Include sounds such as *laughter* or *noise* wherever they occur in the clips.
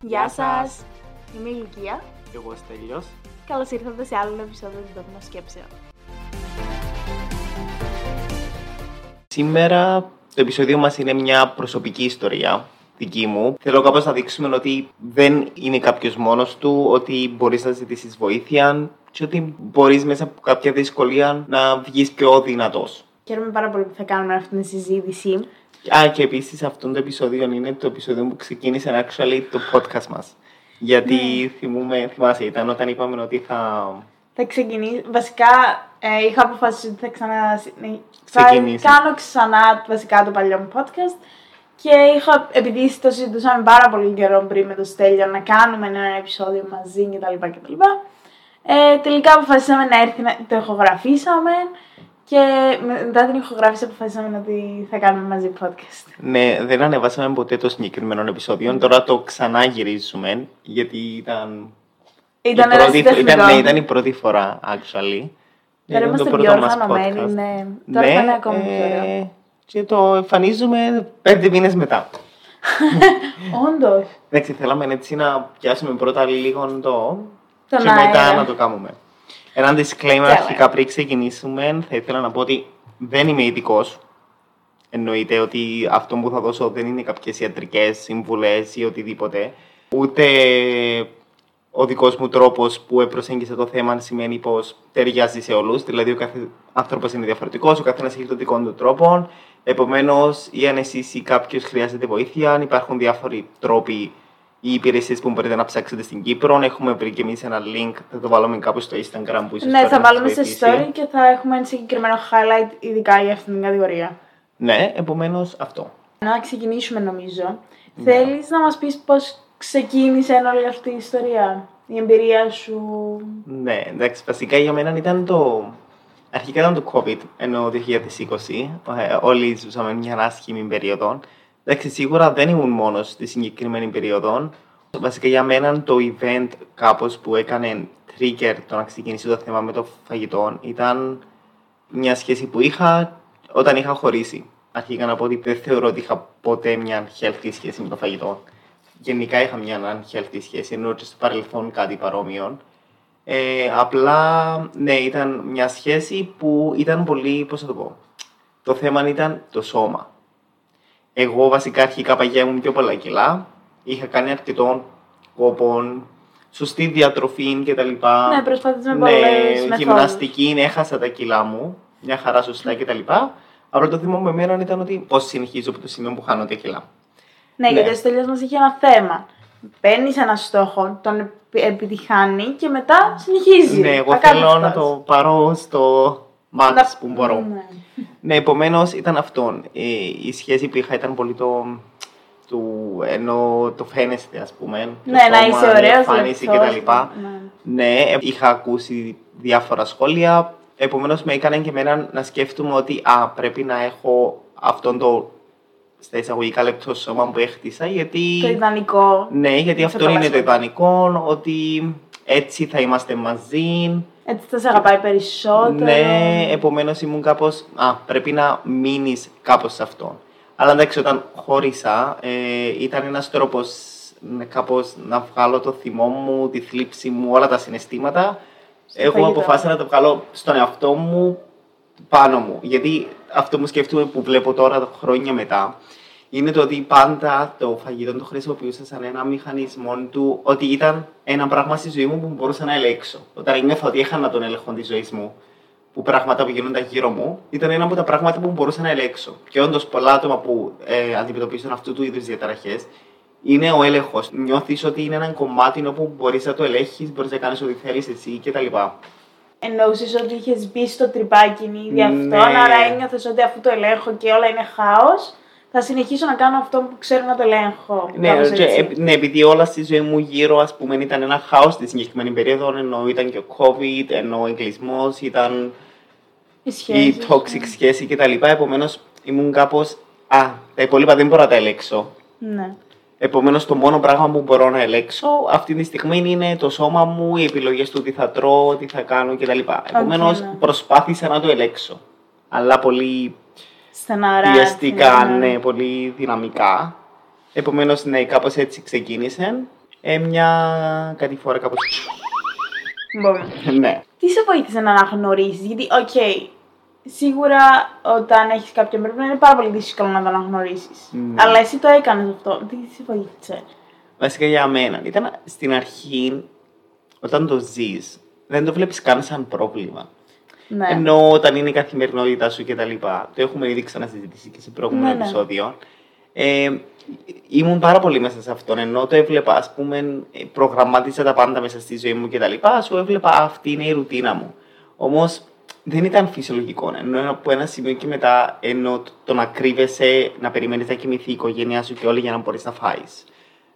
Γεια σας, είμαι η Λουκία. Εγώ Στέλιος. Καλώς ήρθατε σε άλλο επεισόδιο του Δόγμα Σκέψεων. Σήμερα το επεισόδιο μας είναι μια προσωπική ιστορία δική μου. Θέλω κάπως να δείξουμε ότι δεν είναι κάποιος μόνος του, ότι μπορείς να ζητήσεις βοήθεια και ότι μπορείς μέσα από κάποια δυσκολία να βγεις πιο δυνατός. Χαίρομαι πάρα πολύ που θα κάνουμε αυτή τη συζήτηση. Α, και επίσης αυτό το επεισόδιο είναι το επεισόδιο που ξεκίνησε actually το podcast μας. Γιατί θυμούμε, θυμάσαι, ήταν όταν είπαμε ότι θα Θα ξεκινήσει. Βασικά ε, είχα αποφασίσει ότι θα ξανα. ναι, Θα Ξεκινήσει. κάνω ξανά βασικά το παλιό μου podcast. Και είχα, επειδή το συζητούσαμε πάρα πολύ καιρό πριν με το Στέλιο να κάνουμε ένα επεισόδιο μαζί κτλ. κτλ. Ε, τελικά αποφασίσαμε να έρθει, να, το ηχογραφήσαμε και με- μετά την ηχογράφηση αποφασίσαμε ότι θα κάνουμε μαζί podcast. Ναι, δεν ανεβάσαμε ποτέ το συγκεκριμένο επεισόδιο. Τώρα το ξανά γυρίζουμε, γιατί ήταν. Ήταν η ένας πρώτη, τεχνικό. ήταν, ναι, ήταν η πρώτη φορά, actually. Ναι, Τώρα ήταν είμαστε το πιο πρώτο μας οργανωμένοι, podcast. ναι. Τώρα θα είναι ακόμα πιο ωραίο. ε, Και το εμφανίζουμε πέντε μήνες μετά. *laughs* Όντως. Εντάξει, θέλαμε έτσι να πιάσουμε πρώτα λίγο το. Τον και μετά αέρα. να το κάνουμε. Ένα disclaimer Τέλεια. αρχικά πριν ξεκινήσουμε, θα ήθελα να πω ότι δεν είμαι ειδικός. Εννοείται ότι αυτό που θα δώσω δεν είναι κάποιες ιατρικές συμβουλές ή οτιδήποτε. Ούτε ο δικός μου τρόπος που προσέγγισα το θέμα σημαίνει πως ταιριάζει σε όλους. Δηλαδή, ο κάθε άνθρωπος είναι διαφορετικός, ο καθένας έχει τον δικό του τρόπο. Επομένως, ή αν εσεί ή κάποιος χρειάζεται βοήθεια, υπάρχουν διάφοροι τρόποι ή υπηρεσίες που μπορείτε να ψάξετε στην Κύπρο. Έχουμε βρει και εμείς ένα link, θα το βάλουμε κάπου στο Instagram που ίσω Ναι, θα βάλουμε σε story και θα έχουμε ένα συγκεκριμένο highlight ειδικά για αυτήν την κατηγορία. Ναι, επομένως αυτό. Να ξεκινήσουμε νομίζω. Ναι. Θέλεις να μας πεις πώς ξεκίνησε όλη αυτή η ιστορία, η εμπειρία σου; Ναι, εντάξει, βασικά για μένα ήταν το. Αρχικά ήταν το COVID, ενώ το 2020. Ε, όλοι ζούσαμε μια άσχημη περίοδο. Εντάξει, σίγουρα δεν ήμουν μόνος στη συγκεκριμένη περίοδο. Βασικά για μένα το event κάπως που έκανε trigger το να ξεκινήσει το θέμα με το φαγητό ήταν μια σχέση που είχα όταν είχα χωρίσει. Αρχικά να πω ότι δεν θεωρώ ότι είχα ποτέ μια healthy σχέση με το φαγητό. Γενικά είχα μια unhealthy σχέση, ενώ και στο παρελθόν κάτι παρόμοιο. Ε, απλά, ναι, ήταν μια σχέση που ήταν πολύ, πώς θα το πω, το θέμα ήταν το σώμα. Εγώ βασικά αρχικά παγιά ήμουν πιο πολλά κιλά, είχα κάνει αρκετών κόπων, σωστή διατροφή κτλ. Ναι, προσπαθείς με πολλές μεθόδους. γυμναστική, έχασα τα κιλά μου, μια χαρά σωστά κτλ. Απλά το θέμα με εμένα ήταν ότι πώς συνεχίζω από το σημείο που χάνω τα κιλά. Ναι, Ναι. γιατί ο Στέλιος μας είχε ένα θέμα. Παίρνεις ένα στόχο, τον επι- επιτυχάνει και μετά συνεχίζει. Ναι, εγώ Ακάθεκτος. θέλω να το πάρω στο max Να- που μπορώ. Ναι. Ναι, επομένως ήταν αυτό. Ε, η σχέση που είχα ήταν πολύ το. Του ενώ το φαίνεστε, ας πούμε. το Ναι, να σώμα, είσαι η ωραίος, εμφάνιση λεπτός, κτλ. ναι. Ναι, ε, είχα ακούσει διάφορα σχόλια. Επομένως με έκαναν και εμένα να σκέφτομαι ότι α, πρέπει να έχω αυτόν το στα εισαγωγικά λεπτό σώμα που έχτισα, γιατί. Το ιδανικό. Ναι, γιατί Σε αυτό πολλά είναι το σχόλια. ιδανικό, ότι έτσι θα είμαστε μαζί, Έτσι θα σε αγαπάει περισσότερο. ναι, επομένως ήμουν κάπως. Α, πρέπει να μείνεις κάπως σε αυτό. Αλλά εντάξει, όταν χώρισα, ε, ήταν ένας τρόπος κάπως να βγάλω το θυμό μου, τη θλίψη μου, όλα τα συναισθήματα. Εγώ φαγητό. αποφάσισα να το βγάλω στον εαυτό μου πάνω μου. Γιατί αυτό που σκέφτομαι που βλέπω τώρα χρόνια μετά είναι το ότι πάντα το φαγητό το χρησιμοποιούσα σαν ένα μηχανισμό του ότι ήταν ένα πράγμα στη ζωή μου που μπορούσα να ελέγξω. Όταν ένιωθα ότι έχανα τον έλεγχο της ζωής μου, που πράγματα που γίνονταν γύρω μου, ήταν ένα από τα πράγματα που μπορούσα να ελέγξω. Και όντως πολλά άτομα που ε, αντιμετωπίζουν αυτού του είδους διαταραχές είναι ο έλεγχος. Νιώθεις ότι είναι ένα κομμάτι όπου μπορείς να το ελέγχεις, μπορείς να κάνεις ό,τι θέλεις εσύ κτλ. Εννοούσες ότι είχες μπει στο τρυπάκι ήδη αυτό, Ναι. άρα ένιωθες ότι αφού το ελέγχω και όλα είναι χάος, θα συνεχίσω να κάνω αυτό που ξέρω να το ελέγχω. Ναι, Κάπως και, έτσι. ε, ναι, επειδή όλα στη ζωή μου γύρω, ας πούμε, ήταν ένα χάος στη συγκεκριμένη περίοδο, ενώ ήταν και ο COVID, ενώ ο εγκλισμός, ήταν Οι η σχέσεις, toxic σχέση κτλ. Επομένως, ήμουν κάπως, α, τα υπόλοιπα δεν μπορώ να τα ελέγξω. Ναι. Επομένως, το μόνο πράγμα που μπορώ να ελέγξω αυτή τη στιγμή είναι το σώμα μου, οι επιλογές του τι θα τρώω, τι θα κάνω κτλ. Επομένως, ναι. προσπάθησα να το ελέγξω. Αλλά πολύ Στεναρά. πιεστικά, ναι. ναι, πολύ δυναμικά. Επομένως, ναι, κάπως έτσι ξεκίνησε. Ε, μια κάτι φορά κάπως... Μπορούμε. ναι. Τι σε βοήθησε να αναγνωρίσεις, Γιατί, οκ, σίγουρα όταν έχεις κάποιο πρόβλημα είναι πάρα πολύ δύσκολο να το αναγνωρίσεις. Ναι. Αλλά εσύ το έκανες αυτό. Τι σε βοήθησε; Βασικά για μένα ήταν στην αρχή, όταν το ζεις, δεν το βλέπεις καν σαν πρόβλημα. Ναι. Ενώ όταν είναι η καθημερινότητά σου και τα λοιπά, το έχουμε ήδη ξανασυζητήσει και σε προηγούμενο Ναι, ναι. επεισόδιο, ε, ήμουν πάρα πολύ μέσα σε αυτόν, ενώ το έβλεπα, ας πούμε, ε, προγραμμάτισα τα πάντα μέσα στη ζωή μου και τα λοιπά, σου έβλεπα αυτή είναι η ρουτίνα μου. Όμως δεν ήταν φυσιολογικό, ενώ από ένα σημείο και μετά, ενώ το- το να κρύβεσαι, να περιμένεις να κοιμηθεί η οικογένειά σου και όλοι για να μπορείς να φάεις.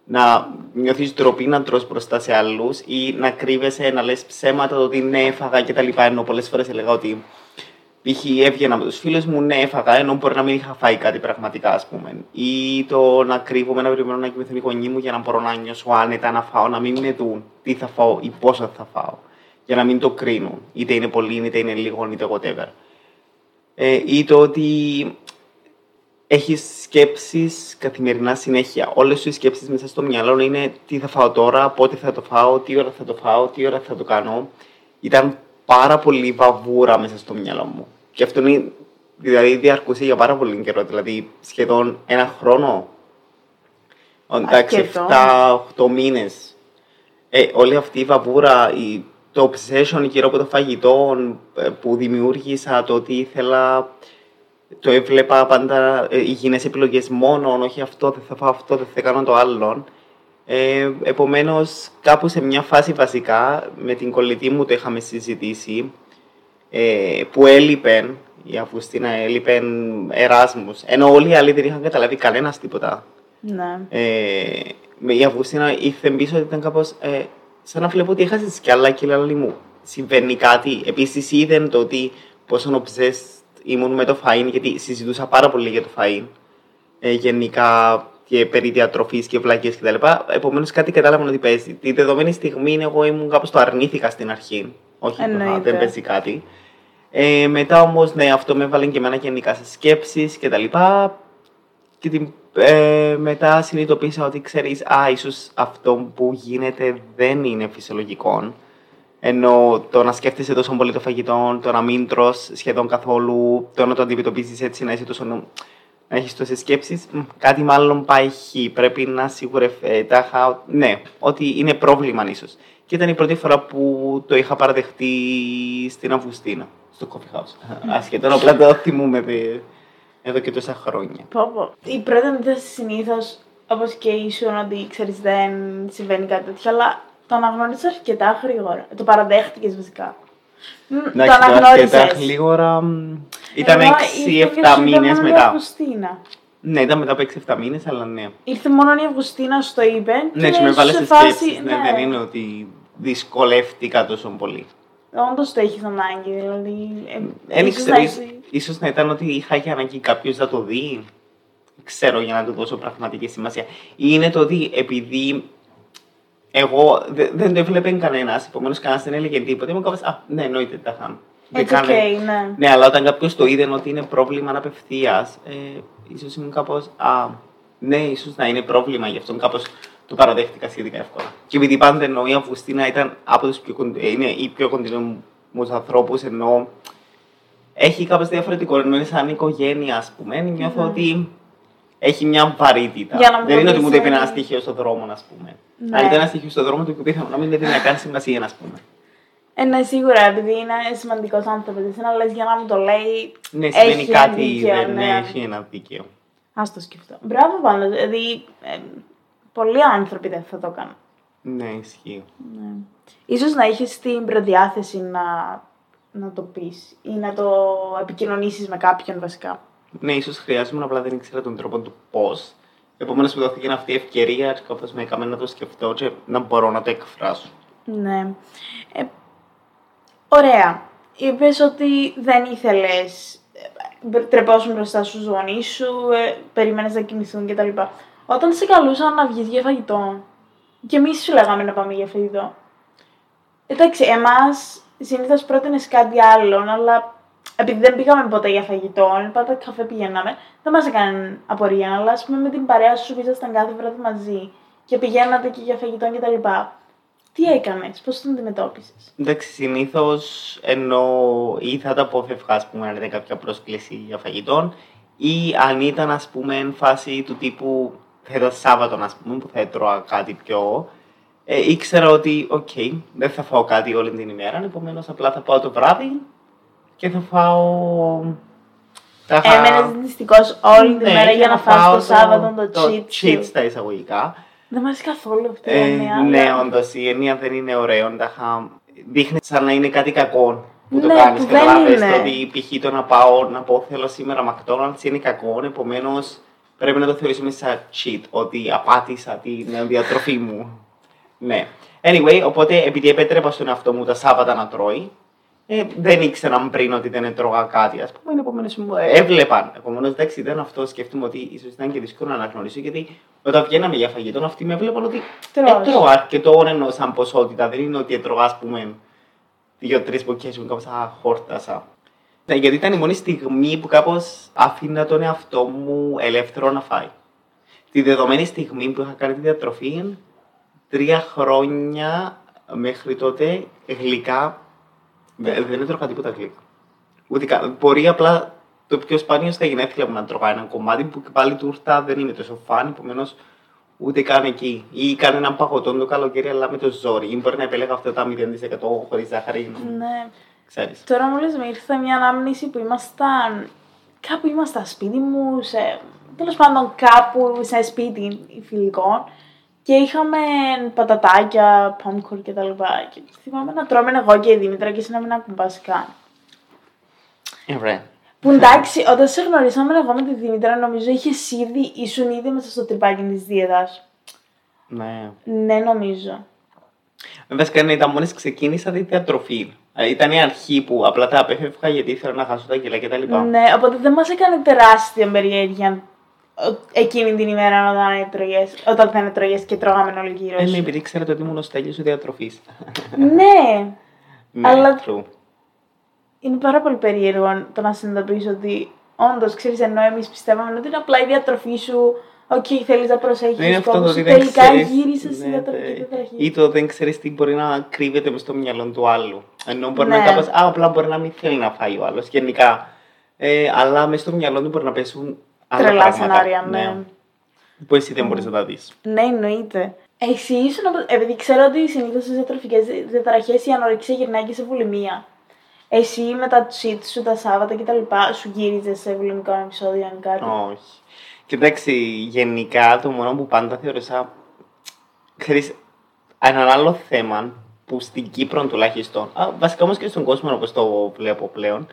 Να νιώθεις ντροπή να τρως μπροστά σε άλλους ή να κρύβεσαι, να λες ψέματα το ότι ναι έφαγα και τα λοιπά, ενώ πολλές φορές έλεγα ότι π.χ. έβγαινα με τους φίλους μου, ναι, έφαγα, ενώ μπορεί να μην είχα φάει κάτι πραγματικά, ας πούμε. Ή το να κρύβομαι, να περιμένω να κοιμηθούν οι γονείς μου για να μπορώ να νιώσω άνετα να φάω, να μην με δουν τι θα φάω ή πόσο θα φάω. Για να μην το κρίνουν. Είτε είναι πολύ, είτε είναι λίγο, είτε whatever. Ε, ή το ότι έχεις σκέψεις καθημερινά συνέχεια. Όλες σου οι σκέψεις μέσα στο μυαλό είναι τι θα φάω τώρα, πότε θα το φάω, τι ώρα θα το φάω, τι ώρα θα το κάνω. Ήταν πάρα πολύ βαβούρα μέσα στο μυαλό μου. Και αυτό είναι, δηλαδή διαρκούσε για πάρα πολύ καιρό, δηλαδή σχεδόν ένα χρόνο. Εντάξει, Αρκετό. 7-8 μήνες. Ε, όλη αυτή η βαβούρα, η, το obsession γύρω από το φαγητό ε, που δημιούργησα, το ότι ήθελα, το έβλεπα πάντα ε, υγιεινές επιλογές μόνο, όχι αυτό, δεν θα φάω αυτό, δεν θα κάνω το άλλο. Ε, επομένως, κάπου σε μια φάση βασικά, με την κολλητή μου το είχαμε συζητήσει, ε, που έλειπε, η Αυγουστίνα έλειπε Εράσμους, ενώ όλοι οι άλλοι δεν είχαν καταλάβει κανένας τίποτα. Ναι. Ε, με η Αυγουστίνα ήρθε πίσω ότι ήταν κάπως ε, σαν να βλέπω ότι έχασες κι άλλα και λέει μου συμβαίνει κάτι. Επίσης είδε το ότι πόσο obsessed ήμουν με το φαΐν γιατί συζητούσα πάρα πολύ για το φαΐν ε, γενικά και περί διατροφής και βλακίες κτλ. Επομένως κάτι κατάλαβα ότι παίζει. Τη δεδομένη στιγμή εγώ ήμουν κάπως το αρνήθηκα στην αρχή. Όχι, Εννοείται. δεν παίζει κάτι. Ε, μετά όμως, ναι, αυτό με έβαλε και εμένα γενικά σε σκέψεις και τα λοιπά. Και την, ε, μετά συνειδητοποίησα ότι ξέρεις, α, ίσως αυτό που γίνεται δεν είναι φυσιολογικό. Ενώ το να σκέφτεσαι τόσο πολύ το φαγητό, το να μην τρως σχεδόν καθόλου, το να το αντιμετωπίζεις έτσι, να είσαι τόσο να έχεις τόσες σκέψεις, μ, κάτι μάλλον πάει χ. Πρέπει να σίγουρε τάχα, ναι, ότι είναι πρόβλημα ίσως. Και ήταν η πρώτη φορά που το είχα παραδεχτεί στην Αυγουστίνα, στο coffee house. Ασχετόν, απλά το θυμούμαι δε- εδώ και τόσα χρόνια. Πω, πω. Η πρώτη αντίδραση συνήθως, όπως και ήσουν, ότι ξέρεις δεν συμβαίνει κάτι τέτοιο, αλλά το αναγνώρισες αρκετά γρήγορα. Το παραδέχτηκες βασικά. Μ, Το Εντάξει, το αναγνώρισες. αρκετά γλίγορα μ, ήταν 6-7 μήνες μετά. Η Αυγουστίνα. Ναι, ήταν μετά από 6-7 μήνες, αλλά ναι. Ήρθε μόνο η Αυγουστίνα, σου το είπε. Ναι, και σου με βάλες σε σε φάση, σκέψεις. Ναι, δεν είναι ότι δυσκολεύτηκα τόσο πολύ. Όντως το έχεις ανάγκη. Δηλαδή, ε, Δεν ίσως ξέρω, να ίσως- έχει- ίσως να ήταν ότι είχα και ανάγκη κάποιος να το δει. Ξέρω για να του δώσω πραγματική σημασία. Ή είναι το ότι επειδή εγώ δε- δεν το έβλεπε κανένας, επομένως κανένας δεν έλεγε τίποτα. Ήμουν κάπως, Α, ναι, εννοείται τα χάνω. Δεν It's κάνε- okay, ναι. Ναι, αλλά όταν κάποιος το είδε ότι είναι πρόβλημα απευθεία, ε, ίσως ήμουν κάπως. Α, ναι, ίσως να είναι πρόβλημα, γι' αυτό κάπως το παραδέχτηκα σχετικά εύκολα. Και επειδή πάντα εννοώ η Αυγουστίνα ήταν από τους πιο, κον- ε, είναι οι πιο κοντινούς μου ανθρώπους, ενώ έχει κάπως διαφορετικό. Ενώ είναι σαν οικογένεια, ας πούμε. Νιώθω ότι έχει μια βαρύτητα. Για να μου Δεν το είναι ότι μου το είπε πεις, ένα ναι. στοιχείο στον δρόμο, ας πούμε. Ναι. Αν ήταν ένα στοιχείο στον δρόμο του και πιθανό να μην έδινε καν σημασία, ας πούμε. Ε, ναι, σίγουρα, επειδή είναι σημαντικός άνθρωπος. Δεν να λες για να μου το λέει. Ναι, σημαίνει έχει ένα κάτι, δίκαιο, δεν ναι. έχει ένα δίκαιο. Α το σκεφτώ. Μπράβο πάντω. Δηλαδή, ε, πολλοί άνθρωποι δεν θα το έκαναν. Ναι, ισχύει. Ναι. Ίσως να έχεις την προδιάθεση να, να το πεις ή να το επικοινωνήσεις με κάποιον βασικά. Ναι, ίσως χρειάζομαι, απλά δεν ήξερα τον τρόπο του πώς. Επομένως, μου δόθηκε αυτή η ευκαιρία, κάπω με έκαμε να το σκεφτώ και να μπορώ να το εκφράσω. Ναι. Ε, ωραία. Είπες ότι δεν ήθελες ε, τρεπόσουν μπροστά στους γονείς σου, ε, περίμενες να κοιμηθούν κτλ. Όταν σε καλούσαν να βγεις για φαγητό, και εμείς σου λέγαμε να πάμε για φαγητό. Εντάξει, εμάς συνήθως πρότεινες κάτι άλλο, αλλά επειδή δεν πήγαμε ποτέ για φαγητό, πάντα καφέ πηγαίναμε, δεν μας έκανε απορία, αλλά ας πούμε με την παρέα σου που ήσασταν κάθε βράδυ μαζί και πηγαίνατε και για φαγητό κτλ. Τι έκανες, πώς τον αντιμετώπισες; Εντάξει, συνήθως ενώ ή θα τα αποφευγά, ας πούμε, αν ήταν κάποια πρόσκληση για φαγητό, ή αν ήταν, ας πούμε, φάση του τύπου θα ήταν Σάββατο, α πούμε, που θα έτρωγα κάτι πιο. Ε, ήξερα ότι, ok, okay, δεν θα φάω κάτι όλη την ημέρα, επομένως απλά θα πάω το βράδυ και θα φάω. Έμενες δυστυχώς όλη την ναι, μέρα για να φάω το Σάββατο το, το cheat. cheat στα εισαγωγικά. Δεν μας καθόλου αυτή η ε, έννοια. Ναι, όντως η έννοια δεν είναι ωραίο. Δείχνει σαν να είναι κάτι κακό που το ναι, κάνεις. Καταλάβει ότι π.χ. το να πάω να πω θέλω σήμερα McDonald's είναι κακό. Επομένως πρέπει να το θεωρήσουμε σαν cheat. Ότι απάτησα την διατροφή μου. ναι. Anyway, οπότε επειδή επέτρεπα στον εαυτό μου τα Σάββατα να τρώει, ε, δεν ήξεραν πριν ότι δεν έτρωγα κάτι, ας πούμε. Επομένως, έβλεπαν. Επομένως, εντάξει, δεν αυτό. Σκέφτομαι ότι ίσως ήταν και δύσκολο να αναγνωρίσω, γιατί όταν βγαίναμε για φαγητό, αυτοί με έβλεπαν ότι έτρωγα αρκετό ενώ σαν ποσότητα. Δεν είναι ότι έτρωγα, ας πούμε, δύο-τρεις μπουκέ μου κάπως χόρτασα. Ναι, γιατί ήταν η μόνη στιγμή που κάπως άφηνα τον εαυτό μου ελεύθερο να φάει. Τη δεδομένη στιγμή που είχα κάνει τη διατροφή, τρία χρόνια μέχρι τότε γλυκά δεν έτρωγα τίποτα γλυκά. Ούτε καν. Μπορεί απλά το πιο σπάνιο στα γενέθλια μου να τρώγα ένα κομμάτι που και πάλι τούρτα δεν είναι τόσο φαν, επομένως ούτε καν εκεί. Ή κάνει έναν παγωτό το καλοκαίρι, αλλά με το ζόρι. Ή μπορεί να επέλεγα αυτά τα 0% χωρίς ζάχαρη. Ναι. Ξέρεις. Τώρα μόλι με ήρθε μια ανάμνηση που ήμασταν. Κάπου ήμασταν σπίτι μου, σε... τέλος πάντων κάπου σε σπίτι φιλικών και είχαμε πατατάκια, popcorn και τα λοιπά. Και θυμάμαι να τρώμε εγώ και η Δήμητρα και εσύ να μην ακουμπάς καν. Ωραία. Που εντάξει, όταν σε γνωρίσαμε εγώ με τη Δήμητρα, νομίζω είχες ήδη, ήσουν ήδη μέσα στο τρυπάκι της δίαιτας. Ναι. Ναι, νομίζω. Βασικά, ναι, ήταν μόλις ξεκίνησα τη διατροφή. Ε, ήταν η αρχή που απλά τα απέφευγα γιατί ήθελα να χάσω τα κιλά κτλ. Ναι, οπότε δεν μας έκανε τεράστια περιέργεια εκείνη την ημέρα όταν, έτρωγες, όταν δεν έτρωγες και τρώγαμε όλοι γύρω σου. Ναι, επειδή ξέρετε ότι ήμουν ο στέλιος σου διατροφή. ναι, ναι, αλλά true. είναι πάρα πολύ περίεργο το να συνειδητοποιήσω ότι όντως ξέρεις ενώ εμείς πιστεύαμε ότι είναι απλά η διατροφή σου. Ok, okay, θέλεις να προσέχεις ναι, αυτό το Τελικά γύρισες στη ναι, διατροφική διαταραχή. Ή το δεν ξέρεις τι μπορεί να κρύβεται μες στο μυαλό του άλλου. Ενώ μπορεί ναι. να κάπω. Α, απλά μπορεί να μην θέλει να φάει ο άλλος γενικά. Ε, αλλά μες στο μυαλό του μπορεί να πέσουν Τρελά σενάρια, ναι. ναι. Που εσύ δεν μπορείς να τα δεις. Ναι, εννοείται. Εσύ ήσουν, επειδή ξέρω ότι συνήθως στις διατροφικές διαταραχές η ανορεξία γυρνάει και σε βουλημία. Εσύ με τα cheat σου τα Σάββατα και τα λοιπά, σου γύριζες σε βουλημικό επεισόδιο αν κάτι. Όχι. Κοιτάξτε, γενικά το μόνο που πάντα θεωρούσα. Ξέρεις, ένα άλλο θέμα που στην Κύπρο τουλάχιστον, βασικά όμως και στον κόσμο όπως το βλέπω πλέον,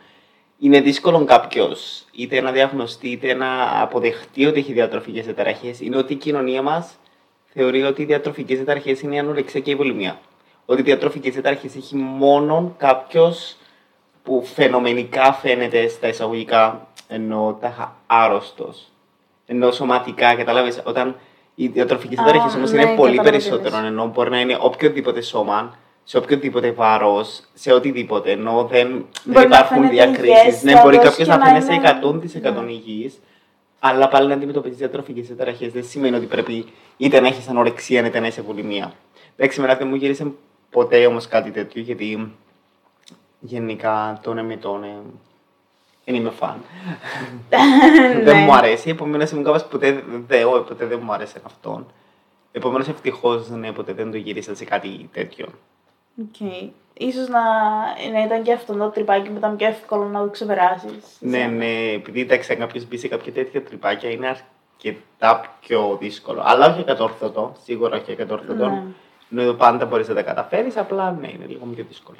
είναι δύσκολο κάποιος είτε να διαγνωστεί είτε να αποδεχτεί ότι έχει διατροφικέ διαταραχέ. Είναι ότι η κοινωνία μας θεωρεί ότι οι διατροφικές διαταραχέ είναι η ανορεξία και η βολημία. Ότι οι διατροφικές διαταραχέ έχει μόνο κάποιος που φαινομενικά φαίνεται στα εισαγωγικά ενώ τα άρρωστος. Ενώ σωματικά, κατάλαβες, όταν οι διατροφικέ διαταραχέ όμω ναι, είναι πολύ περισσότερο. Ενώ μπορεί να είναι οποιοδήποτε σώμα σε οποιοδήποτε βάρος, σε οτιδήποτε. Ενώ δεν, δεν υπάρχουν διακρίσεις. Ναι, μπορεί κάποιος να φαίνεται σε 100% υγιής, αλλά πάλι να αντιμετωπίζεις διατροφικές διαταραχέ. Δεν σημαίνει ότι πρέπει είτε να έχεις ανορεξία είτε να είσαι βουλημία. Εντάξει, μέρα δεν μου γύρισε ποτέ όμως κάτι τέτοιο, γιατί γενικά τον εμετών δεν είμαι φαν. δεν μου αρέσει, επομένως ήμουν κάπως ποτέ, ποτέ δεν μου άρεσε αυτόν. Επομένως ευτυχώς ναι, ποτέ δεν το γύρισα σε κάτι τέτοιο. Okay. Ίσως να, να ήταν και αυτό το τρυπάκι που ήταν πιο εύκολο να το ξεπεράσεις. Ναι, ναι, επειδή εντάξει, αν κάποιος μπει σε κάποια τέτοια τρυπάκια είναι αρκετά πιο δύσκολο. Αλλά όχι εκατόρθωτο, σίγουρα όχι εκατόρθωτο. Ναι. Ενώ πάντα μπορείς να τα καταφέρεις, απλά ναι, είναι λίγο πιο δύσκολο.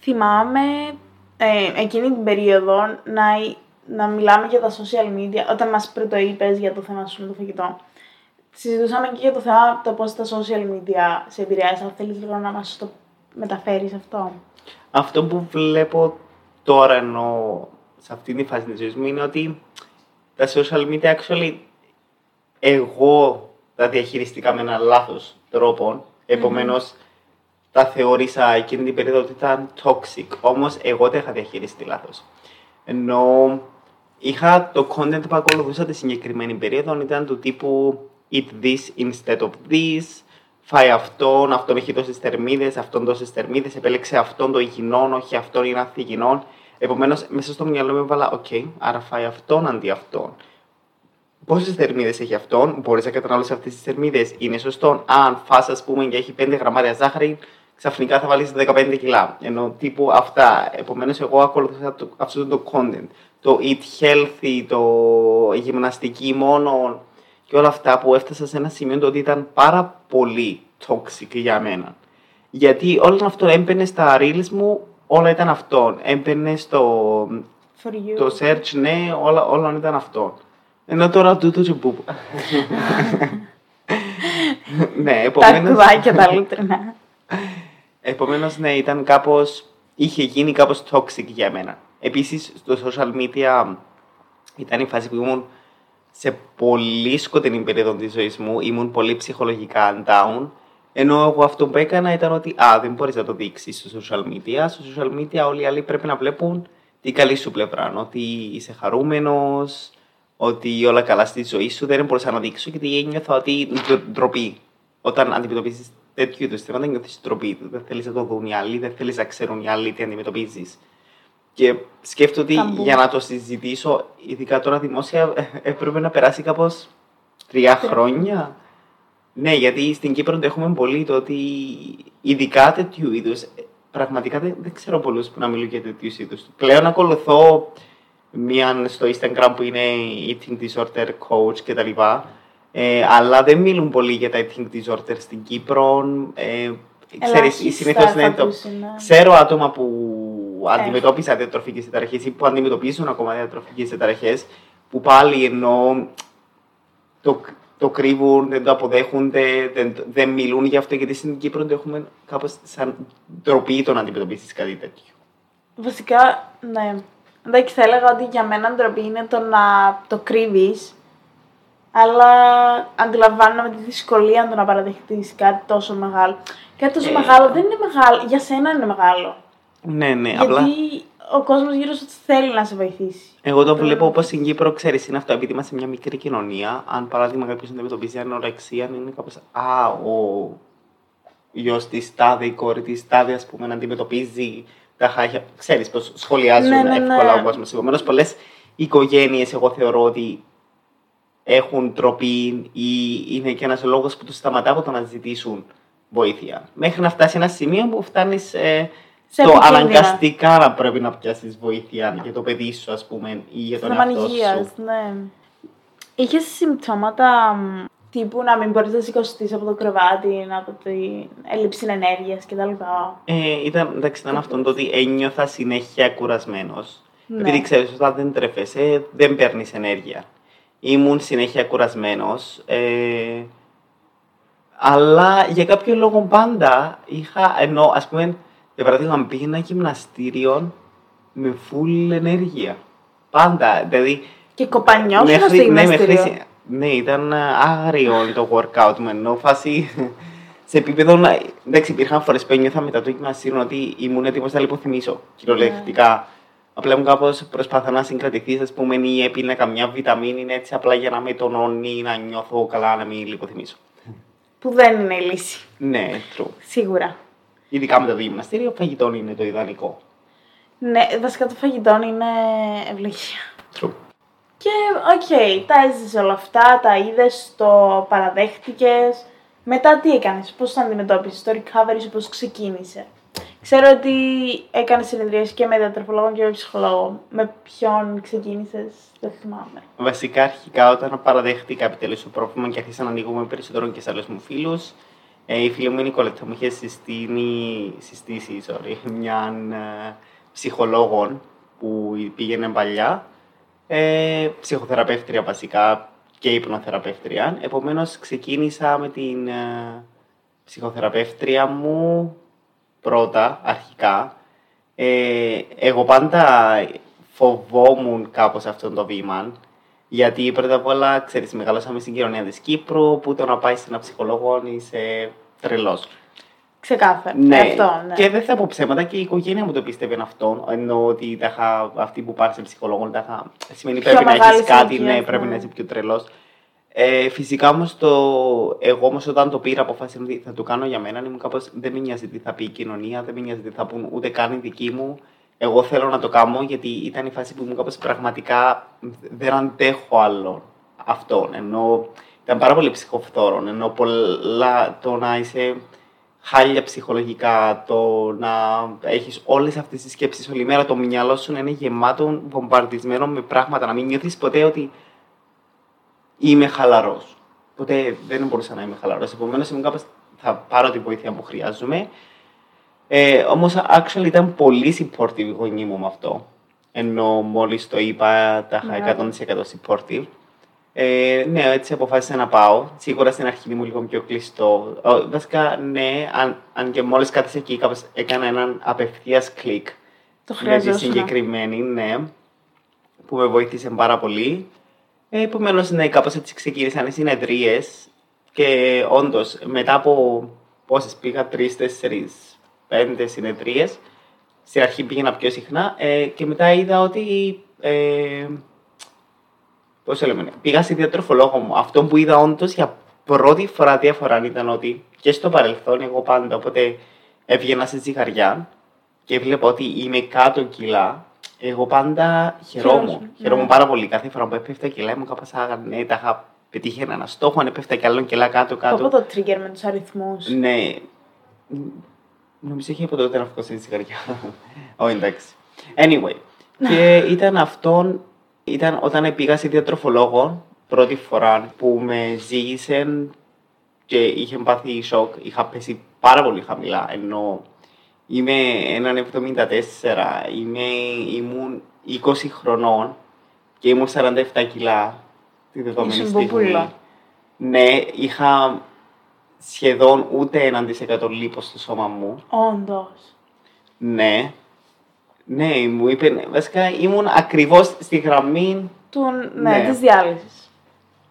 Θυμάμαι ε, εκείνη την περίοδο να, να μιλάμε για τα social media, όταν μας πρώτο είπες για το θέμα σου με το φαγητό συζητούσαμε και για το θέμα το πώς τα social media σε επηρεάζουν. Θέλεις λίγο να μας το μεταφέρεις αυτό. Αυτό που βλέπω τώρα ενώ σε αυτή τη φάση της ζωής μου είναι ότι τα social media actually εγώ τα διαχειριστήκα με έναν λάθος τρόπο. Επομένως, τα θεώρησα εκείνη την περίοδο ότι ήταν toxic. Όμως, εγώ τα είχα διαχειριστεί λάθος. Ενώ είχα το content που ακολουθούσα τη συγκεκριμένη περίοδο ήταν του τύπου eat this instead of this, φάει αυτόν, αυτόν έχει τόσες θερμίδες, αυτόν τόσες θερμίδες, επέλεξε αυτόν το υγιεινόν, όχι αυτόν είναι ανθυγιεινόν. Επομένως, μέσα στο μυαλό μου έβαλα, ok, okay, άρα φάει αυτόν αντί αυτόν. Πόσες θερμίδες έχει αυτόν, μπορείς να καταναλώσει αυτές τις θερμίδες, είναι σωστό. Αν φά, ας πούμε, και έχει 5 γραμμάρια ζάχαρη, ξαφνικά θα βάλεις 15 κιλά. Ενώ τύπου αυτά. Επομένως, εγώ ακολουθούσα αυτό το content. Το eat healthy, το γυμναστική μόνο και όλα αυτά που έφτασα σε ένα σημείο το ότι ήταν πάρα πολύ toxic για μένα. Γιατί όλο αυτό έμπαινε στα reels μου, όλα ήταν αυτό. Έμπαινε στο το search, ναι, όλα, όλα ήταν αυτό. Ενώ τώρα τούτο και που. *laughs* ναι, επομένως... Τα κουβάκια τα λούτρινα. *laughs* επομένως, ναι, ήταν κάπως... Είχε γίνει κάπως toxic για μένα. Επίσης, στο social media ήταν η φάση που ήμουν σε πολύ σκοτεινή περίοδο της ζωής μου, ήμουν πολύ ψυχολογικά down. Ενώ εγώ αυτό που έκανα ήταν ότι α, δεν μπορείς να το δείξεις στο social media. Στο social media όλοι οι άλλοι πρέπει να βλέπουν την καλή σου πλευρά. Ότι είσαι χαρούμενος, ότι όλα καλά στη ζωή σου. Δεν μπορούσα να δείξω γιατί ένιωθα ότι ντροπή. Όταν αντιμετωπίζεις τέτοιου είδου θέματα, νιώθεις ντροπή. Δεν θέλεις να το δουν οι άλλοι, δεν θέλεις να ξέρουν οι άλλοι τι αντιμετωπίζεις. Και σκέφτομαι ότι για να το συζητήσω, ειδικά τώρα δημόσια, έπρεπε να περάσει κάπως τρία χρόνια. Ναι, γιατί στην Κύπρο το έχουμε πολύ το ότι ειδικά τέτοιου είδους. Πραγματικά δεν, δεν ξέρω πολλούς που να μιλούν για τέτοιους είδους. Πλέον ακολουθώ μία στο Instagram που είναι eating disorder coach κτλ. Ε, αλλά δεν μιλούν πολύ για τα eating disorder στην Κύπρο. Ε, ξέρεις, συνήθως ναι, το... Ξέρω άτομα που αντιμετώπισαν διατροφικέ διαταραχέ ή που αντιμετωπίζουν ακόμα διατροφικέ διαταραχέ, που πάλι ενώ το, το κρύβουν, δεν το αποδέχονται, δεν, δεν μιλούν για αυτό, γιατί στην Κύπρο το έχουμε κάπως σαν ντροπή το να αντιμετωπίσεις κάτι τέτοιο. Βασικά, ναι. Εντάξει, θα έλεγα ότι για μένα ντροπή είναι το να το κρύβεις, αλλά αντιλαμβάνομαι τη δυσκολία του να παραδεχτείς κάτι τόσο μεγάλο. Κάτι τόσο ε, μεγάλο δεν είναι μεγάλο, για σένα είναι μεγάλο. Ναι, ναι, Γιατί απλά. ο κόσμος γύρω σου θέλει να σε βοηθήσει. Εγώ το βλέπω όπως στην Κύπρο, ξέρεις, είναι αυτό. Επειδή είμαστε μια μικρή κοινωνία, αν παράδειγμα κάποιος αντιμετωπίζει ανορεξία, είναι κάπως. Α, ο γιος της τάδε, η κόρη της τάδε, ας πούμε, να αντιμετωπίζει τα χάχια. Ξέρεις πώ σχολιάζουν ναι, ναι, ναι. εύκολα ο κόσμος. Επομένως, πολλές οικογένειες, εγώ θεωρώ ότι έχουν τροπή ή είναι και ένας λόγος που τους σταματά από το να ζητήσουν βοήθεια. Μέχρι να φτάσει ένα σημείο που φτάνεις ε, το αναγκαστικά να πρέπει να πιάσεις βοήθεια για το παιδί σου, ας πούμε, ή για τον εαυτό σου. ναι. Είχες συμπτώματα τύπου να μην μπορείς να σηκωστείς από το κρεβάτι, από την έλλειψη ενέργειας κτλ. Ε, ήταν, εντάξει, ήταν αυτό το ότι ένιωθα συνέχεια κουρασμένος. Ναι. Επειδή ξέρεις, όταν δεν τρέφεσαι, δεν παίρνεις ενέργεια. Ήμουν συνέχεια κουρασμένος. Ε, αλλά για κάποιο λόγο πάντα είχα, ενώ ας πούμε, για παράδειγμα, πήγαινα γυμναστήριο με full ενέργεια. Πάντα. Δηλαδή, και κοπανιώσουν στο γυμναστήριο. Ναι, ναι, ήταν άγριο το workout μου, ενώ φάση σε επίπεδο να. Εντάξει, υπήρχαν φορές που ένιωθα μετά το γυμναστήριο ότι ήμουν έτοιμος να λιποθυμίσω. Κυριολεκτικά. Yeah. Απλά μου κάπως προσπαθώ να συγκρατηθείς, ας πούμε, ή έπεινα καμιά βιταμίνη έτσι απλά για να με τονώνει, να νιώθω καλά, να μην λιποθυμίσω. Που δεν είναι η λύση. Ναι, true. Σίγουρα. Ειδικά με το γυμναστήριο, φαγητό είναι το ιδανικό. Ναι, βασικά το φαγητό είναι ευλογία. True. Και ok, okay, τα έζησες όλα αυτά, τα είδες, το παραδέχτηκες. Μετά τι έκανες, πώς το αντιμετώπισες, το recovery σου πώς ξεκίνησε; Ξέρω ότι έκανες συνεδρίες και με διατροφολόγο και με ψυχολόγο. Με ποιον ξεκίνησες, δεν θυμάμαι. Βασικά, αρχικά, όταν παραδέχτηκα επιτέλους το πρόβλημα και άρχισα να ανοίγουμε περισσότερο και σε άλλους μου φίλους, ε, η φίλη μου η Νικολέτα μου είχε συστήνει, συστήσει sorry, *laughs* μια ε, ψυχολόγο που πήγαινε παλιά, ε, ψυχοθεραπεύτρια βασικά και υπνοθεραπεύτρια. Επομένως ξεκίνησα με την ε, ψυχοθεραπεύτρια μου πρώτα, αρχικά. Ε, εγώ πάντα φοβόμουν κάπως αυτό το βήμα, γιατί πρώτα απ' όλα, ξέρεις, μεγαλώσαμε στην κοινωνία της Κύπρου, που το να πάεις σε ένα ψυχολόγο είσαι τρελός. Ξεκάθαρα. Ναι. Αυτό, ναι. Και δεν θα πω ψέματα και η οικογένεια μου το πίστευε αυτό. Ενώ ότι τα είχα, αυτοί που πάρει σε ψυχολόγο, τα είχα, σημαίνει Πιο πρέπει να μεγάλη έχεις κάτι, ηλικία, ναι, πρέπει ναι. να είσαι πιο τρελός. Ε, φυσικά όμως το. Εγώ όμως όταν το πήρα, αποφάσισα ότι θα το κάνω για μένα. Ήμουν κάπως. Δεν με νοιάζει τι θα πει η κοινωνία, δεν με νοιάζει τι θα πούν ούτε καν οι δικοί μου. Εγώ θέλω να το κάνω γιατί ήταν η φάση που ήμουν κάπως πραγματικά δεν αντέχω άλλο αυτόν. Ενώ ήταν πάρα πολύ ψυχοφθόρων. Ενώ πολλά το να είσαι χάλια ψυχολογικά, το να έχεις όλες αυτές τις σκέψεις όλη μέρα, το μυαλό σου να είναι γεμάτο, βομβαρδισμένο με πράγματα, να μην νιώθεις ποτέ ότι είμαι χαλαρός. Ποτέ δεν μπορούσα να είμαι χαλαρός. Επομένως, ήμουν κάπως, θα πάρω τη βοήθεια που χρειάζομαι. Ε, όμως, actually, ήταν πολύ supportive η γονή μου με αυτό. Ενώ μόλις το είπα, τα είχα 100% supportive. Ε, ναι, έτσι αποφάσισα να πάω. Σίγουρα στην αρχή ήμουν λίγο πιο κλειστό. Ο, βασικά, ναι, αν, αν και μόλις κάθεσα εκεί, κάπως έκανα έναν απευθείας κλικ. Το Με τη χρειαζόσουν. συγκεκριμένη, ναι, που με βοήθησε πάρα πολύ. Ε, Επομένως, ναι, κάπως έτσι ξεκίνησαν οι συνεδρίες. Και όντως, μετά από πόσες πήγα, τρεις, τέσσερις, πέντε συνεδρίες, στην αρχή πήγαινα πιο συχνά ε, και μετά είδα ότι. Ε, Πώς το λέμε, ναι, πήγα στη διατροφολόγο μου. Αυτό που είδα όντως για πρώτη φορά διαφορά ήταν ότι και στο παρελθόν, εγώ πάντα όποτε έβγαινα σε ζυγαριά και βλέπω ότι είμαι κάτω κιλά, εγώ πάντα χαιρόμουν. Χαιρόσουν, Χαιρόμουν ναι. πάρα πολύ. Κάθε φορά που έπεφτα κιλά ήμουν κάπως άγα, ναι, τα είχα πετύχει ένα στόχο, αν έπεφτα κι άλλον κιλά κάτω Από κάτω. το trigger με τους αριθμούς; Ναι. Νομίζω είχε από τότε να βγω στη ζυγαριά. Ω, εντάξει. Anyway. και ήταν αυτόν, ήταν όταν πήγα σε διατροφολόγο πρώτη φορά που με ζήγησε και είχε πάθει σοκ. Είχα πέσει πάρα πολύ χαμηλά. Ενώ είμαι έναν 74, είμαι, ήμουν 20 χρονών και ήμουν 47 κιλά τη δεδομένη Ήσουν στιγμή. μπομπούλα. Ναι, είχα σχεδόν ούτε έναν δισεκατό λίπος στο σώμα μου. Όντως. Ναι. Ναι, μου είπε, ναι, βασικά ήμουν ακριβώς στη γραμμή, Του, ναι, Ναι. της διάλυσης.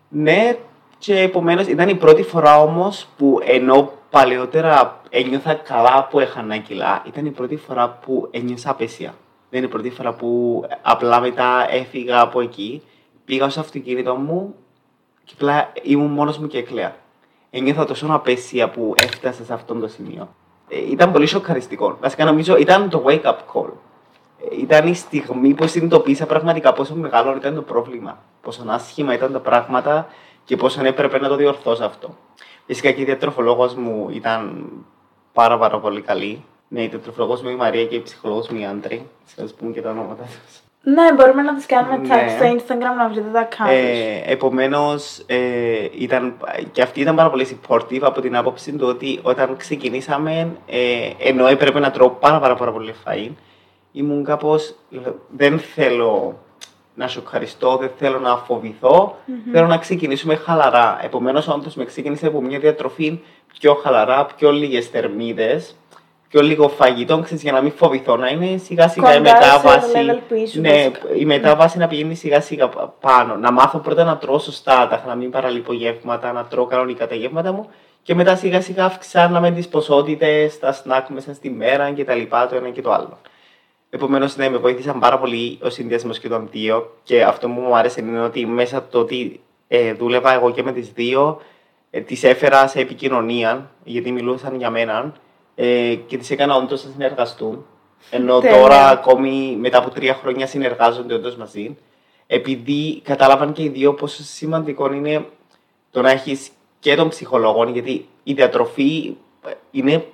ναι, και επομένως ήταν η πρώτη φορά όμως που ενώ παλαιότερα ένιωθα καλά που έχανα κιλά, ήταν η πρώτη φορά που ένιωσα απέσια. Δεν είναι η πρώτη φορά που απλά μετά έφυγα από εκεί, πήγα στο αυτοκίνητο μου και απλά ήμουν μόνος μου και έκλαια. Ένιωθα τόσο απέσια που έφτασα σε αυτό το σημείο. Ε, ήταν πολύ σοκαριστικό. Βασικά νομίζω ήταν το wake up call. Ε, Ήταν η στιγμή που συνειδητοποίησα πραγματικά πόσο μεγάλο ήταν το πρόβλημα. Πόσο άσχημα ήταν τα πράγματα και πόσο έπρεπε να το διορθώσω αυτό. Φυσικά και η διατροφολόγος μου ήταν πάρα πάρα πολύ καλή. Ναι, η διατροφολόγος μου η Μαρία και η ψυχολόγος μου η Άντρη. Σας πούμε και τα ονόματα τους. Ναι, μπορούμε να τις κάνουμε Ναι. tag στο Instagram να βρείτε τα accounts. Ε, Επομένως, ε, ήταν, και αυτή ήταν πάρα πολύ supportive από την άποψη του ότι όταν ξεκινήσαμε, ε, ενώ έπρεπε να τρώω πάρα, πάρα, πάρα πολύ φαΐ, ήμουν κάπως. Δεν θέλω να σοκαριστώ, δεν θέλω να φοβηθώ, θέλω να ξεκινήσουμε χαλαρά. Επομένως, όντω με ξεκίνησε από μια διατροφή πιο χαλαρά, πιο λίγες θερμίδες, πιο λίγο φαγητό, ξέρεις, για να μην φοβηθώ, να είναι σιγά σιγά η Κοντά σε μετάβαση. level που ήσουν, ναι, βασικά. η μετάβαση να πηγαίνει σιγά σιγά πα- πάνω. Να μάθω πρώτα να τρώω σωστά, τα να μην παραλείπω γεύματα, να τρώω κανονικά τα γεύματα μου και μετά σιγά σιγά αυξάναμε τις ποσότητες, τα σνακ μέσα στη μέρα και τα λοιπά, το ένα και το άλλο. Επομένως, ναι, με βοήθησαν πάρα πολύ ο συνδυασμός και των δύο. Και αυτό που μου άρεσε είναι ότι μέσα από το ότι ε, δούλευα εγώ και με τις δύο, ε, τις έφερα σε επικοινωνία, γιατί μιλούσαν για μένα ε, και τις έκανα όντως να συνεργαστούν. Ενώ Τέλεια. τώρα, ακόμη μετά από τρία χρόνια, συνεργάζονται όντως μαζί. Επειδή κατάλαβαν και οι δύο πόσο σημαντικό είναι το να έχεις και τον ψυχολόγο, γιατί η διατροφή ε, είναι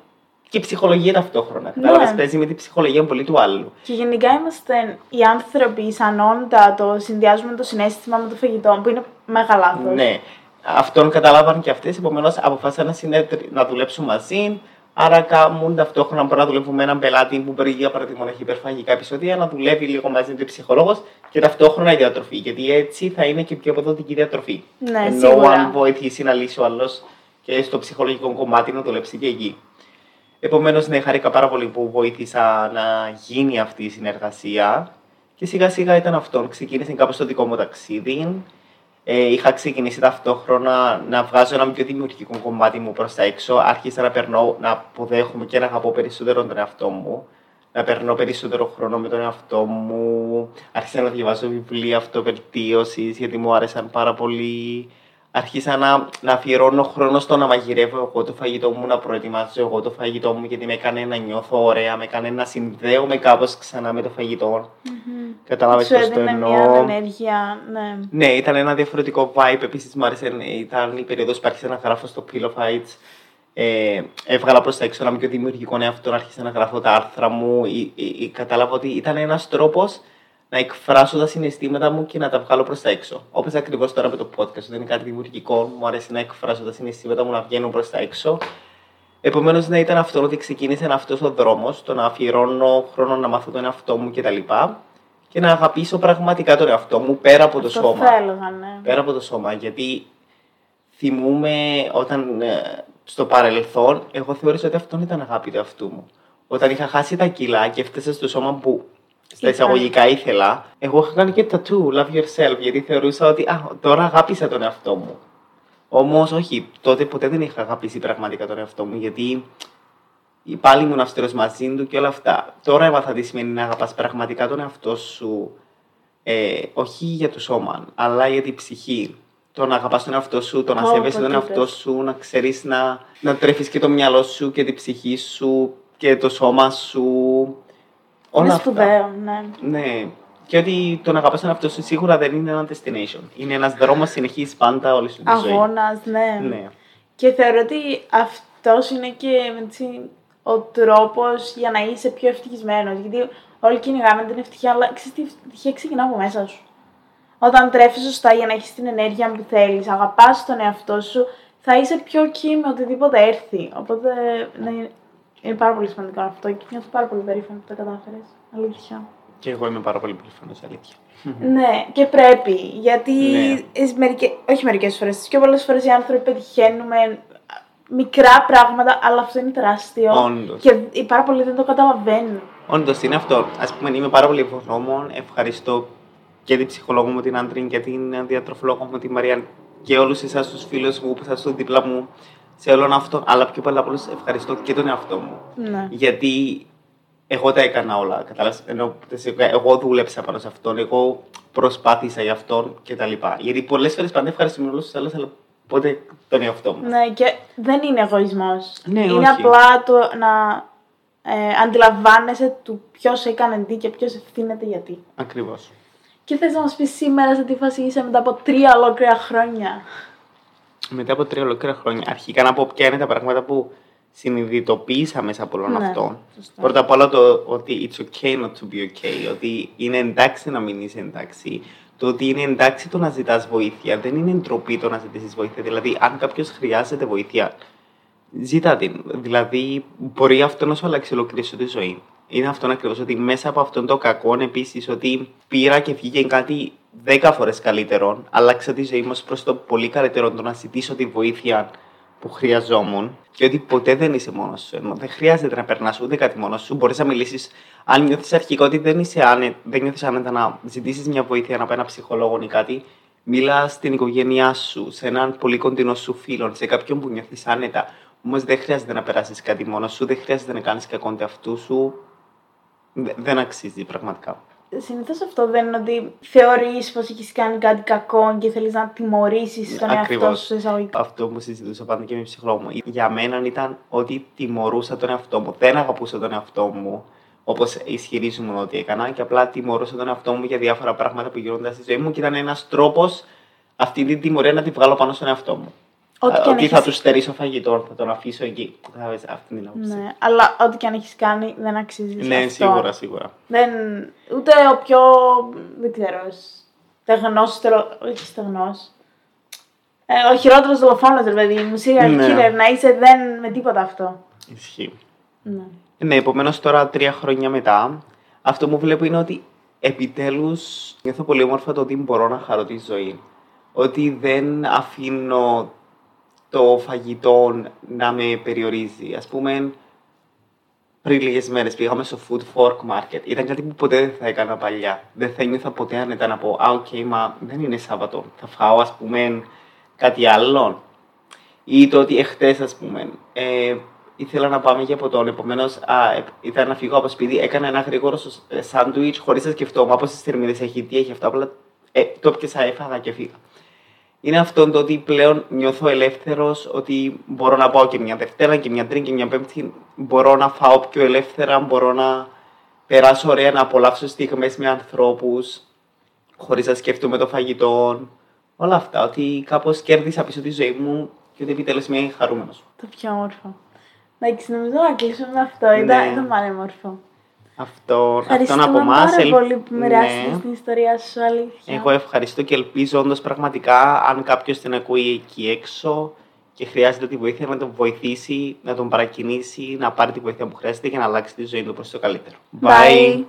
και η ψυχολογία ταυτόχρονα. Κατάλαβες, παίζει με την ψυχολογία πολύ του άλλου. Και γενικά είμαστε οι άνθρωποι σαν όντα, το συνδυάζουμε το συνέστημα με το φαγητό, που είναι μεγάλο λάθος. Ναι. Αυτόν καταλάβαν και αυτές, επομένως αποφάσισαν να, συνέτρι- να δουλέψουν μαζί. Άρα, κάμουν ταυτόχρονα μπορεί να δουλεύουν με έναν πελάτη που μπορεί για παράδειγμα να έχει υπερφαγικά επεισόδια, να δουλεύει λίγο μαζί με τον ψυχολόγος και ταυτόχρονα η διατροφή. Γιατί έτσι θα είναι και πιο αποδοτική η διατροφή. Ναι, Ενώ σίγουρα. αν βοηθήσει να λύσει ο άλλος και στο ψυχολογικό κομμάτι να δουλέψει και εκεί. Επομένως, ναι, χαρήκα πάρα πολύ που βοήθησα να γίνει αυτή η συνεργασία και σιγά σιγά ήταν αυτό. Ξεκίνησε κάπως το δικό μου ταξίδι. ε, είχα ξεκινήσει ταυτόχρονα να βγάζω ένα πιο δημιουργικό κομμάτι μου προς τα έξω. Άρχισα να περνώ, να αποδέχομαι και να αγαπώ περισσότερο τον εαυτό μου. Να περνώ περισσότερο χρόνο με τον εαυτό μου. Άρχισα να διαβάζω βιβλία αυτοβελτίωσης γιατί μου άρεσαν πάρα πολύ άρχισα να, να αφιερώνω χρόνο στο να μαγειρεύω εγώ το φαγητό μου, να προετοιμάζω εγώ το φαγητό μου, γιατί με έκανε να νιώθω ωραία, με έκανε να συνδέομαι κάπως ξανά με το φαγητό. Mm-hmm. Κατάλαβες πώς το εννοώ. Μια ενέργεια, ναι. Ναι, ήταν ένα διαφορετικό vibe. Επίσης μου άρεσε, ήταν η περίοδος που άρχισα να γράφω στο Pillow Fights. Ε, έβγαλα προς τα έξω ένα πιο δημιουργικό εαυτό, άρχισα να γράφω τα άρθρα μου. Ή, ή, ή, κατάλαβα ότι ήταν ένας τρόπος να εκφράσω τα συναισθήματα μου και να τα βγάλω προς τα έξω. Όπως ακριβώς τώρα με το podcast, δεν είναι κάτι δημιουργικό, μου αρέσει να εκφράσω τα συναισθήματα μου να βγαίνουν προς τα έξω. Επομένως, να ήταν αυτό ότι ξεκίνησε αυτός ο δρόμος, το να αφιερώνω χρόνο να μάθω τον εαυτό μου κτλ. Και να αγαπήσω πραγματικά τον εαυτό μου πέρα από το σώμα. Θα έλεγα, ναι. Πέρα από το σώμα. Γιατί θυμούμαι όταν ε, στο παρελθόν, εγώ θεώρησα ότι αυτό ήταν αγάπη του εαυτού μου. Όταν είχα χάσει τα κιλά και έφτασα στο σώμα που στα εισαγωγικά ήθελα, εγώ είχα κάνει και tattoo, love yourself, γιατί θεωρούσα ότι α, τώρα αγάπησα τον εαυτό μου. Όμως, όχι, τότε ποτέ δεν είχα αγαπήσει πραγματικά τον εαυτό μου, γιατί πάλι ήμουν αυστηρός μαζί του και όλα αυτά. Τώρα έμαθα τι σημαίνει να αγαπάς πραγματικά τον εαυτό σου, ε, όχι για το σώμα, αλλά για την ψυχή. Το να αγαπάς τον εαυτό σου, το να oh, σέβεσαι τον εαυτό σου, να ξέρεις να, να τρέφεις και το μυαλό σου και την ψυχή σου και το σώμα σου Όλα είναι σπουδαίο, ναι. Ναι. Και ότι το να αγαπάς τον εαυτό σου σίγουρα δεν είναι ένα destination. Είναι ένας δρόμος συνεχής πάντα όλη σου τη ζωή. Αγώνας, ναι. ναι. Και θεωρώ ότι αυτός είναι και έτσι, ο τρόπος για να είσαι πιο ευτυχισμένος. Γιατί όλοι κυνηγάμε την ευτυχία, αλλά ξέρεις τι ευτυχία ξεκινά από μέσα σου. Όταν τρέφεις σωστά για να έχεις την ενέργεια που θέλεις, αγαπάς τον εαυτό σου, θα είσαι πιο εκεί με οτιδήποτε έρθει. Οπότε ναι, είναι πάρα πολύ σημαντικό αυτό και νιώθω πάρα πολύ περήφανη που το κατάφερες. Αλήθεια. Και εγώ είμαι πάρα πολύ περήφανος, αλήθεια. ναι, και πρέπει. Γιατί ναι. μερικέ, όχι μερικές φορές, και πολλές φορές οι άνθρωποι πετυχαίνουμε μικρά πράγματα, αλλά αυτό είναι τεράστιο. Όντως. Και οι πάρα πολλοί δεν το καταλαβαίνουν. Όντως είναι αυτό. Α πούμε, είμαι πάρα πολύ ευγνώμων. Ευχαριστώ και την ψυχολόγο μου την Άντριν και την διατροφολόγο μου την Μαρία και όλους εσάς τους φίλους μου που θα δίπλα μου σε όλον αυτό. Αλλά πιο πολλά από ευχαριστώ και τον εαυτό μου. Ναι. Γιατί εγώ τα έκανα όλα. Κατάλαβες, ενώ εγώ δούλεψα πάνω σε αυτόν, εγώ προσπάθησα για αυτόν κτλ. Γιατί πολλές φορές πάντα ευχαριστούμε όλους τους άλλους, αλλά πότε τον εαυτό μου. Ναι, και δεν είναι εγωισμός. Ναι, είναι απλά το να ε, αντιλαμβάνεσαι του ποιος έκανε τι και ποιος ευθύνεται γιατί. Ακριβώς. Και θες να μας πεις σήμερα σε τι φάση είσαι μετά από τρία ολόκληρα χρόνια; Μετά από τρία ολόκληρα χρόνια, αρχικά να πω ποια είναι τα πράγματα που συνειδητοποίησα μέσα από όλο ναι, αυτό. Σωστά. Πρώτα απ' όλα το ότι it's okay not to be okay, ότι είναι εντάξει να μην είσαι εντάξει. Το ότι είναι εντάξει το να ζητάς βοήθεια δεν είναι ντροπή το να ζητήσεις βοήθεια. Δηλαδή, αν κάποιος χρειάζεται βοήθεια, ζήτα την. Δηλαδή, μπορεί αυτό να σου αλλάξει ολόκληρη τη ζωή. Είναι αυτό ακριβώς ότι μέσα από αυτόν το κακό επίσης ότι πήρα και βγήκε κάτι δέκα φορές καλύτερο, άλλαξα τη ζωή μου προς το πολύ καλύτερο το να ζητήσω τη βοήθεια που χρειαζόμουν και ότι ποτέ δεν είσαι μόνος σου. Δεν χρειάζεται να περνάς ούτε κάτι μόνος σου. Μπορείς να μιλήσεις, αν νιώθεις αρχικά ότι δεν, είσαι άνε, δεν νιώθεις άνετα να ζητήσεις μια βοήθεια από ένα ψυχολόγο ή κάτι, μιλά στην οικογένειά σου, σε έναν πολύ κοντινό σου φίλο, σε κάποιον που νιώθεις άνετα. Όμως δεν χρειάζεται να περάσεις κάτι μόνος σου, δεν χρειάζεται να κάνεις κακό αυτού σου. Δεν αξίζει πραγματικά. Συνήθως αυτό δεν είναι ότι θεωρείς πως έχεις κάνει κάτι κακό και θέλεις να τιμωρήσεις τον εαυτό σου εισαγωγικά. Αυτό που συζητούσα πάντα και με ψυχολόγο μου. Για μένα ήταν ότι τιμωρούσα τον εαυτό μου. Δεν αγαπούσα τον εαυτό μου όπως ισχυρίζομαι ότι έκανα και απλά τιμωρούσα τον εαυτό μου για διάφορα πράγματα που γίνονταν στη ζωή μου και ήταν ένας τρόπος αυτή την τιμωρία να τη βγάλω πάνω στον εαυτό μου. Ότι, ότι θα τους στερήσω φαγητός, θα τον αφήσω εκεί. Θα αυτή την άποψη. Ναι, αλλά ό,τι και αν έχεις κάνει δεν αξίζεις. Ναι, αυτό. σίγουρα, σίγουρα. Δεν, ούτε ο πιο. δεν ξέρω. Στεγνό, όχι στεγνό. Ε, ο χειρότερος δολοφόνος, ρε παιδί μου. Σίγουρα ναι. να είσαι δεν με τίποτα αυτό. Ισχύει. Ναι. Ναι, επομένως τώρα τρία χρόνια μετά, αυτό που βλέπω είναι ότι επιτέλους νιώθω πολύ όμορφα το ότι μπορώ να χαρώ τη ζωή. Ότι δεν αφήνω το φαγητό να με περιορίζει. Ας πούμε, πριν λίγες μέρες πήγαμε στο Food Fork Market. Ήταν κάτι που ποτέ δεν θα έκανα παλιά. Δεν θα ένιωθα ποτέ άνετα να πω Α, ok, okay, μα δεν είναι Σάββατο. Θα φάω, ας πούμε, κάτι άλλο. Ή το ότι εχθές, ας πούμε, ε, ήθελα να πάμε για ποτόν. Επομένως, ήθελα να φύγω από σπίτι. Έκανα ένα γρήγορο σάντουιτς χωρίς να σκεφτόμουν από τι θερμίδες έχει, τι έχει αυτό. Απλά ε, το πιέσα, έφαγα και φύγα είναι αυτό το ότι πλέον νιώθω ελεύθερος, ότι μπορώ να πάω και μια Δευτέρα και μια Τρίτη και μια Πέμπτη. Μπορώ να φάω πιο ελεύθερα, μπορώ να περάσω ωραία, να απολαύσω στιγμές με ανθρώπους, χωρίς να σκέφτομαι το φαγητό. Όλα αυτά, ότι κάπως κέρδισα πίσω τη ζωή μου και ότι επιτέλους είμαι χαρούμενος. Το πιο όμορφο. Εντάξει, νομίζω να κλείσουμε με αυτό. Ναι. Ήταν, ήταν πάρα όμορφο. Αυτό, αυτό από εμά. Ευχαριστώ πολύ που μοιράστηκες ναι. την ιστορία σου, αλήθεια. Εγώ ευχαριστώ και ελπίζω όντως πραγματικά αν κάποιος την ακούει εκεί έξω και χρειάζεται τη βοήθεια να τον βοηθήσει, να τον παρακινήσει, να πάρει τη βοήθεια που χρειάζεται για να αλλάξει τη ζωή του προς το καλύτερο. Bye. Bye.